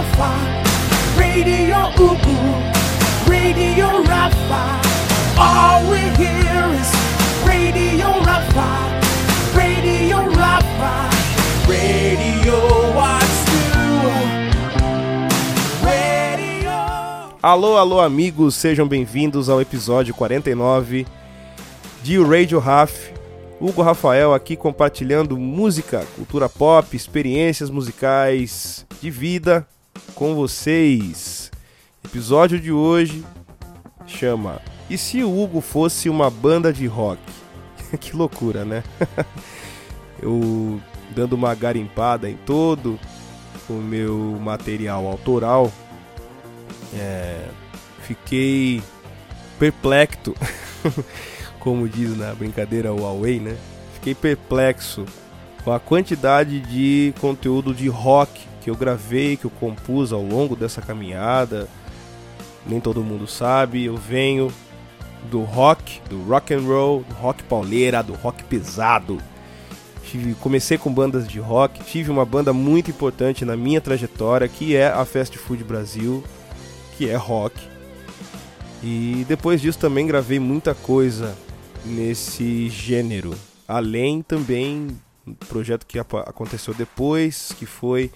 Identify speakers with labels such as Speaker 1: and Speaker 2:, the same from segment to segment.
Speaker 1: Rafa, Radio Ugu, Radio Rafa. All we hear is Radio Rafa, Radio Rafa, Radio what's new, Radio.
Speaker 2: Alô, alô, amigos, sejam bem-vindos ao episódio 49 de Radio Raf. Hugo Rafael aqui compartilhando música, cultura pop, experiências musicais de vida com vocês. Episódio de hoje chama E se o Hugo fosse uma banda de rock? que loucura, né? Eu dando uma garimpada em todo o meu material autoral, é, fiquei perplexo, como diz na brincadeira Huawei, né? Fiquei perplexo com a quantidade de conteúdo de rock que eu gravei, que eu compus ao longo dessa caminhada. Nem todo mundo sabe, eu venho do rock, do rock and roll, do rock pauleira, do rock pesado. Tive, comecei com bandas de rock, tive uma banda muito importante na minha trajetória, que é a Fast Food Brasil, que é rock. E depois disso também gravei muita coisa nesse gênero. Além também projeto que aconteceu depois, que foi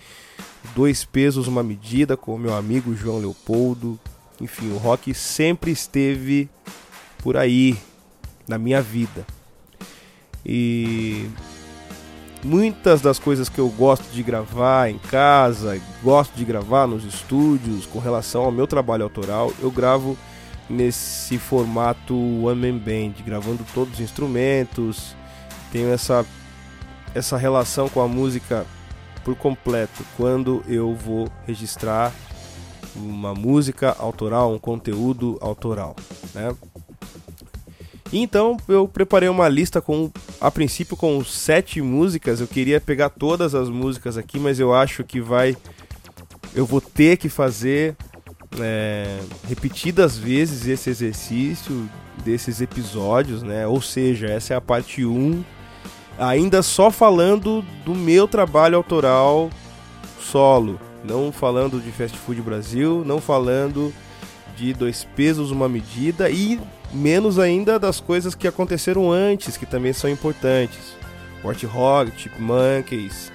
Speaker 2: Dois Pesos, Uma Medida, com o meu amigo João Leopoldo. Enfim, o rock sempre esteve por aí na minha vida. E muitas das coisas que eu gosto de gravar em casa, gosto de gravar nos estúdios com relação ao meu trabalho autoral, eu gravo nesse formato one man band, gravando todos os instrumentos. Tenho essa essa relação com a música por completo quando eu vou registrar uma música autoral, um conteúdo autoral, né? Então eu preparei uma lista com, a princípio, com sete músicas. Eu queria pegar todas as músicas aqui, mas eu acho que vai, eu vou ter que fazer é, repetidas vezes esse exercício desses episódios, né? Ou seja, essa é a parte 1, ainda só falando do meu trabalho autoral solo, não falando de Fast Food Brasil, não falando de Dois Pesos, Uma Medida e menos ainda das coisas que aconteceram antes, que também são importantes. Warthog, Monkeys,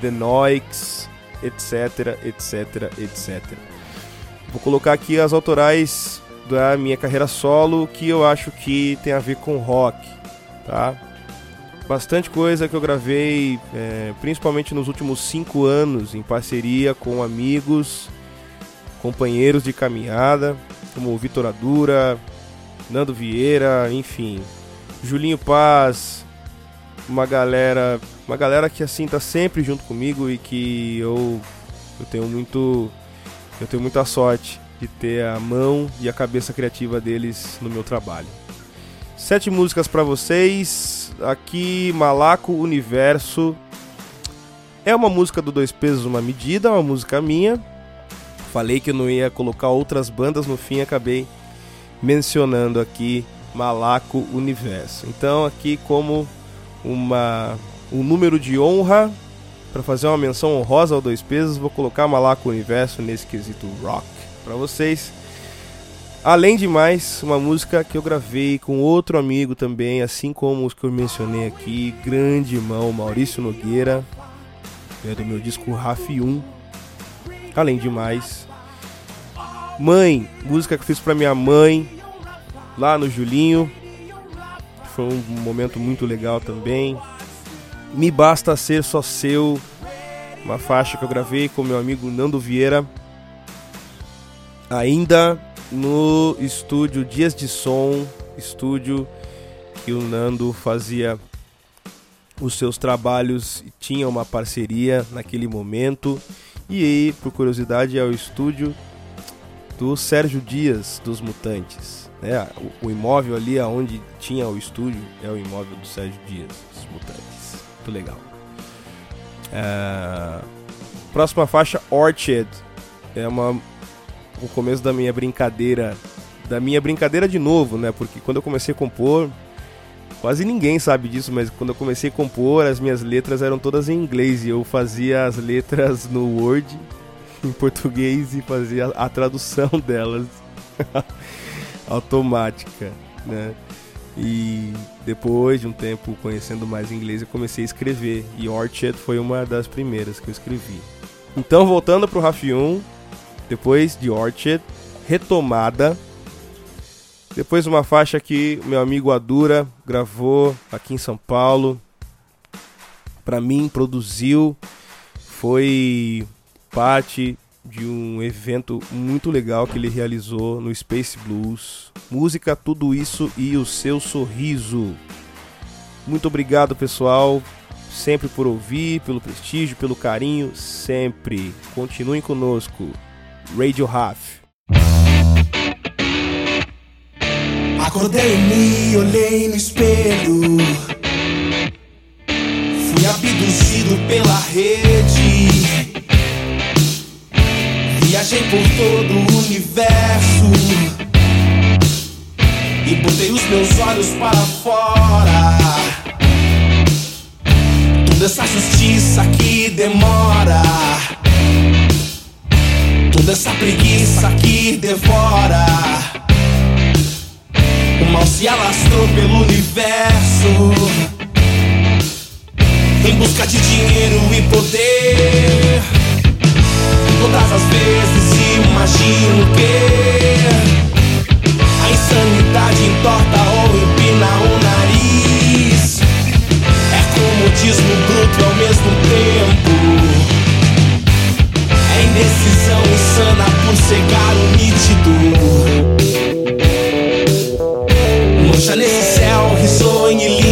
Speaker 2: The Noix, etc, etc, etc. Vou colocar aqui as autorais da minha carreira solo que eu acho que tem a ver com rock, tá? Bastante coisa que eu gravei, é, principalmente nos últimos cinco anos, em parceria com amigos, companheiros de caminhada, como Vitor Adura, Nando Vieira, enfim, Julinho Paz, uma galera, uma galera que assim tá sempre junto comigo e que eu eu tenho muito eu tenho muita sorte de ter a mão e a cabeça criativa deles no meu trabalho. Sete músicas para vocês. Aqui Malaco Universo. É uma música do Dois Pesos uma Medida, uma música minha. Falei que eu não ia colocar outras bandas no fim, acabei mencionando aqui Malaco Universo. Então aqui como uma um número de honra para fazer uma menção honrosa ao Dois Pesos, vou colocar Malaco Universo nesse quesito rock para vocês. Além de mais, uma música que eu gravei com outro amigo também, assim como os que eu mencionei aqui, grande irmão Maurício Nogueira, é do meu disco RAF 1. Além de mais, Mãe, música que eu fiz pra minha mãe, lá no Julinho. Foi um momento muito legal também. Me Basta Ser Só Seu, uma faixa que eu gravei com meu amigo Nando Vieira. Ainda no estúdio Dias de Som, estúdio que o Nando fazia os seus trabalhos tinha uma parceria naquele momento. E aí, por curiosidade, é o estúdio do Sérgio Dias dos Mutantes. Né? O, imóvel ali onde tinha o estúdio é o imóvel do Sérgio Dias dos Mutantes. Muito legal. É, Próxima faixa, Orchard. É uma o começo da minha brincadeira, da minha brincadeira de novo, né? Porque quando eu comecei a compor, quase ninguém sabe disso, mas quando eu comecei a compor, as minhas letras eram todas em inglês e eu fazia as letras no Word em português e fazia a tradução delas automática, né? E depois de um tempo conhecendo mais inglês, eu comecei a escrever. E Orchard foi uma das primeiras que eu escrevi. Então, voltando pro RAF 1, depois de Orchard, retomada. Depois uma faixa que meu amigo Adura gravou aqui em São Paulo. Para mim, produziu. Foi parte de um evento muito legal que ele realizou no Space Blues. Música, tudo isso e o seu sorriso. Muito obrigado, pessoal, sempre por ouvir, pelo prestígio, pelo carinho, sempre. Continuem conosco. Radio Half.
Speaker 1: Acordei me olhei no espelho. Fui abduzido pela rede. Viajei por todo o universo. E botei os meus olhos para fora. Toda essa justiça que demora. Toda essa preguiça que devora. O mal se alastrou pelo universo. Em busca de dinheiro e poder. Todas as vezes imagino que A insanidade entorta ou empina o nariz. É comodismo bruto ao mesmo tempo É indecisão insana por cegar o nítido. Mancha nesse céu risonho e límpido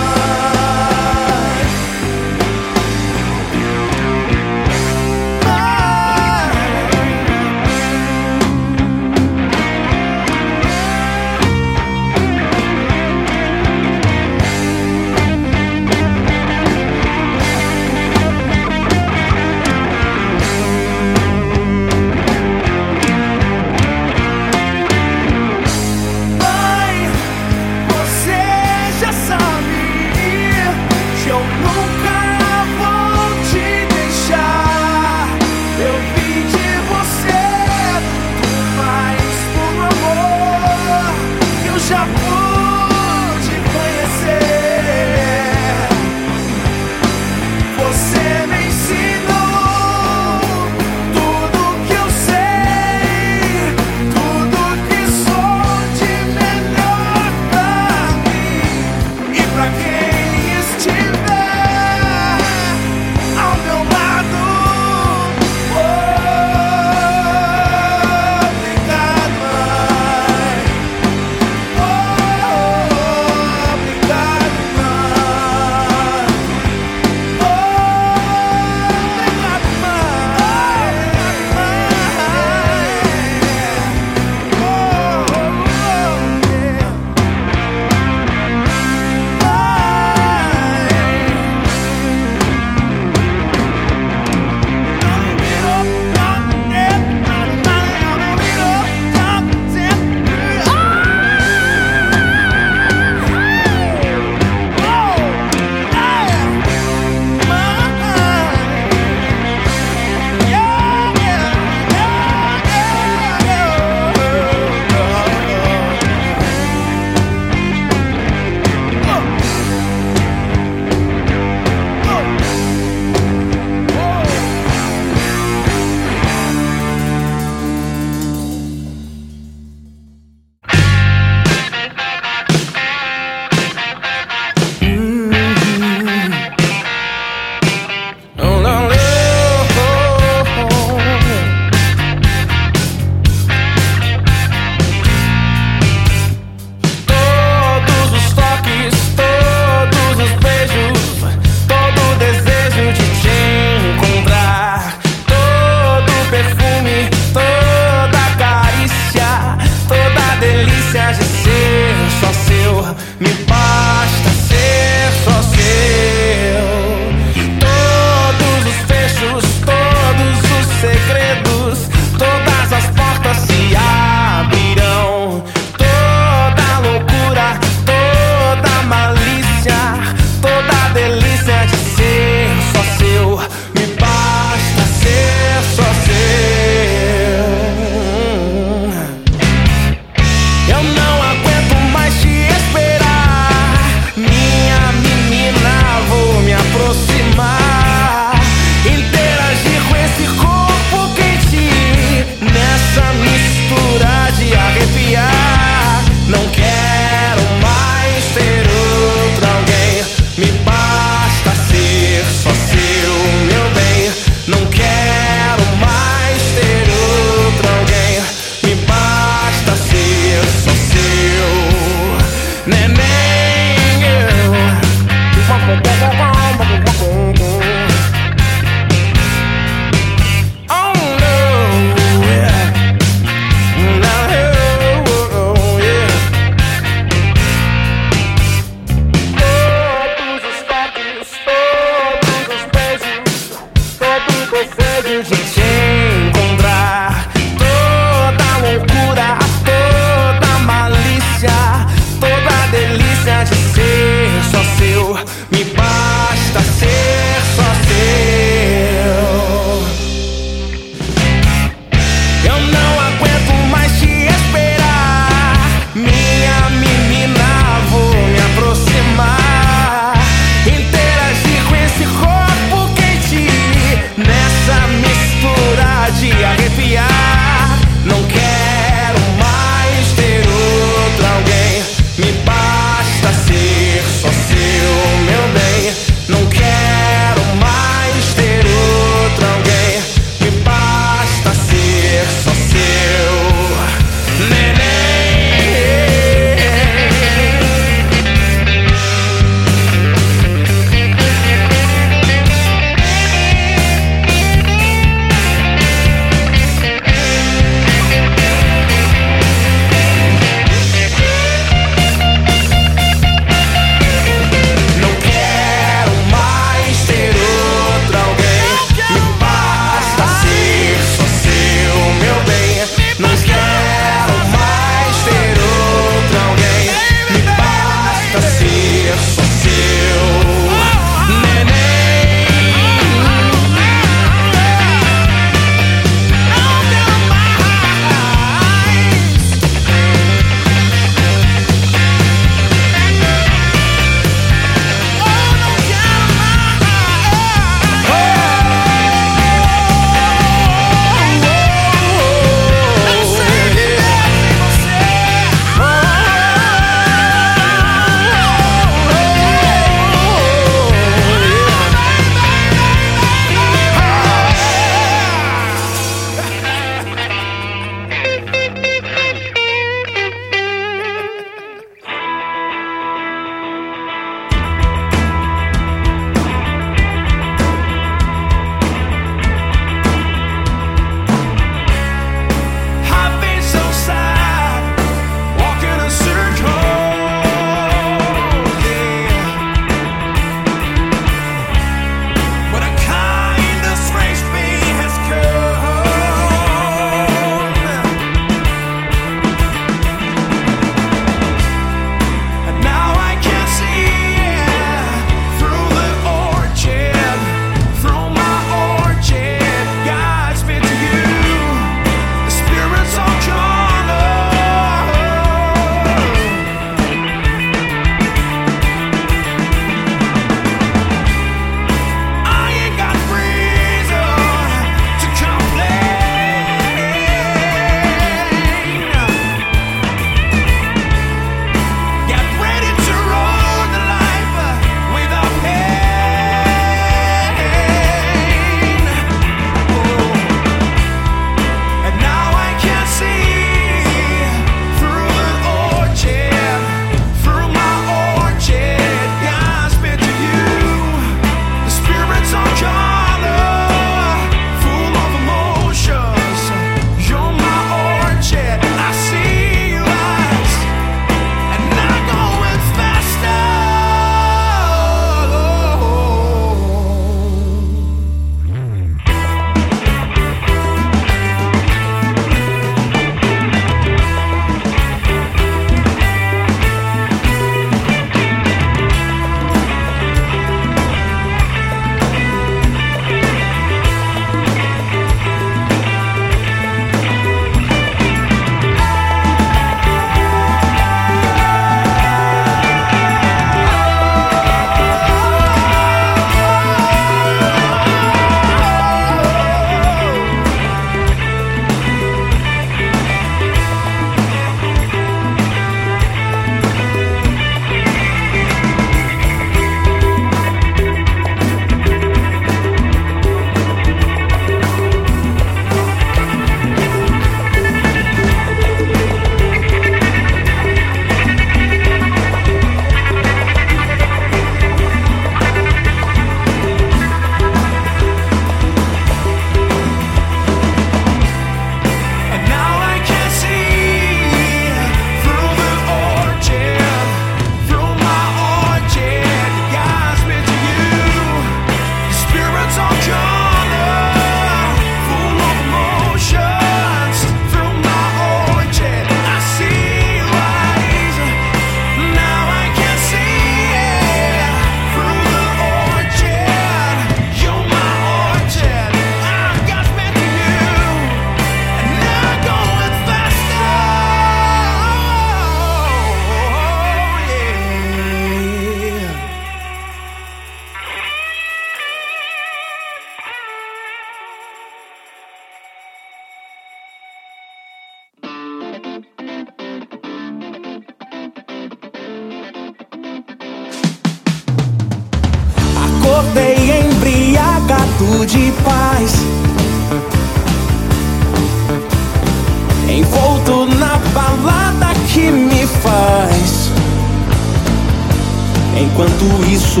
Speaker 1: Enquanto isso,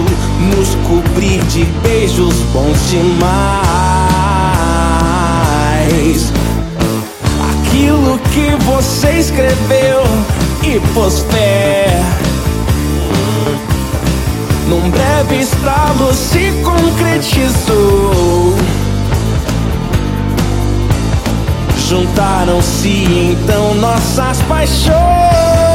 Speaker 1: nos cobrir de beijos bons demais. Aquilo que você escreveu e pôs fé. Num breve estalo se concretizou. Juntaram-se então nossas paixões.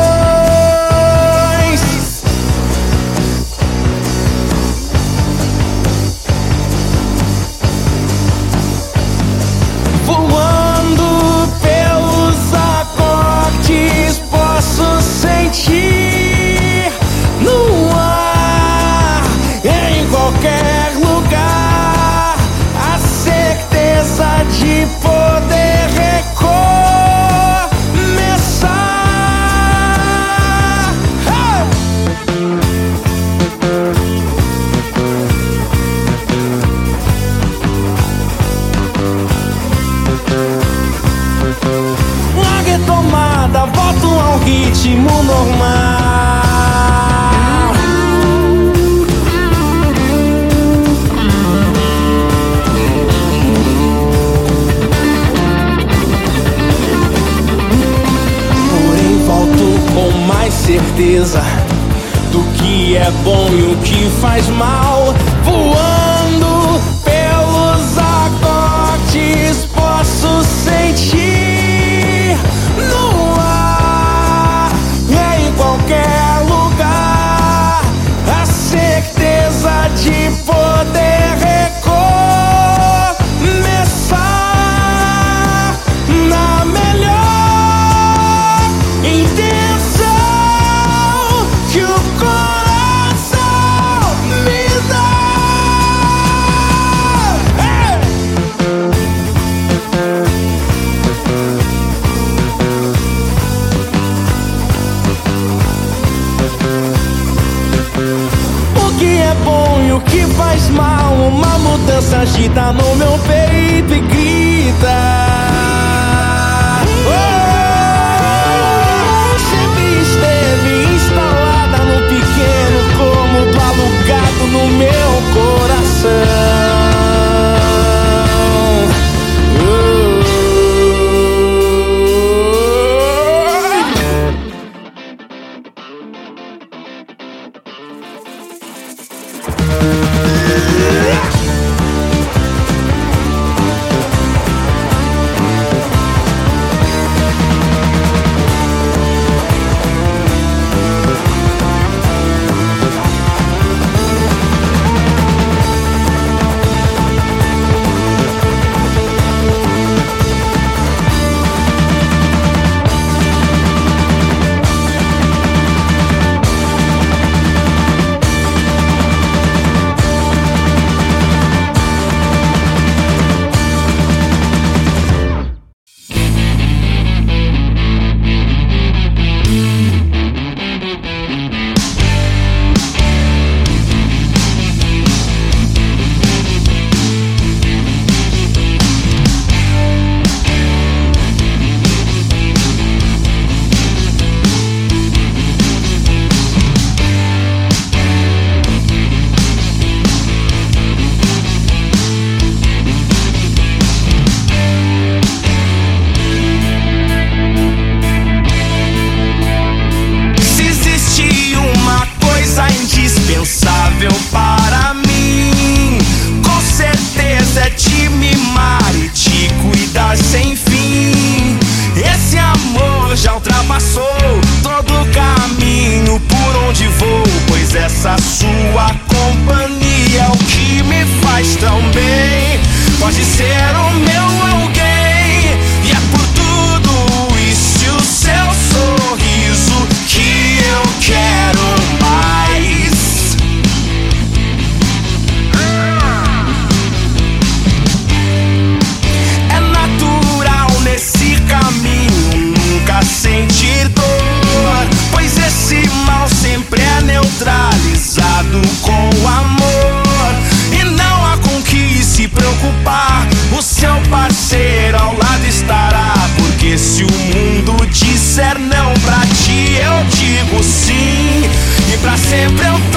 Speaker 1: Sempre eu tô